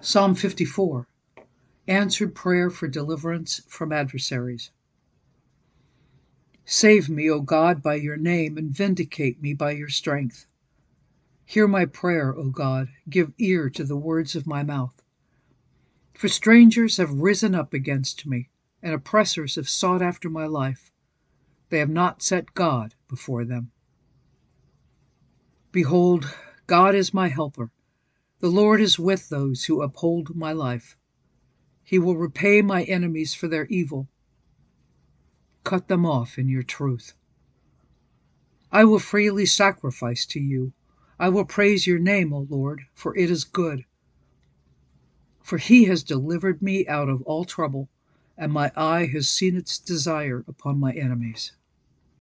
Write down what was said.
Psalm 54 Answered Prayer for Deliverance from Adversaries. Save me, O God, by your name, and vindicate me by your strength. Hear my prayer, O God, give ear to the words of my mouth. For strangers have risen up against me, and oppressors have sought after my life. They have not set God before them. Behold, God is my helper. The Lord is with those who uphold my life. He will repay my enemies for their evil. Cut them off in your truth. I will freely sacrifice to you. I will praise your name, O Lord, for it is good. For he has delivered me out of all trouble, and my eye has seen its desire upon my enemies.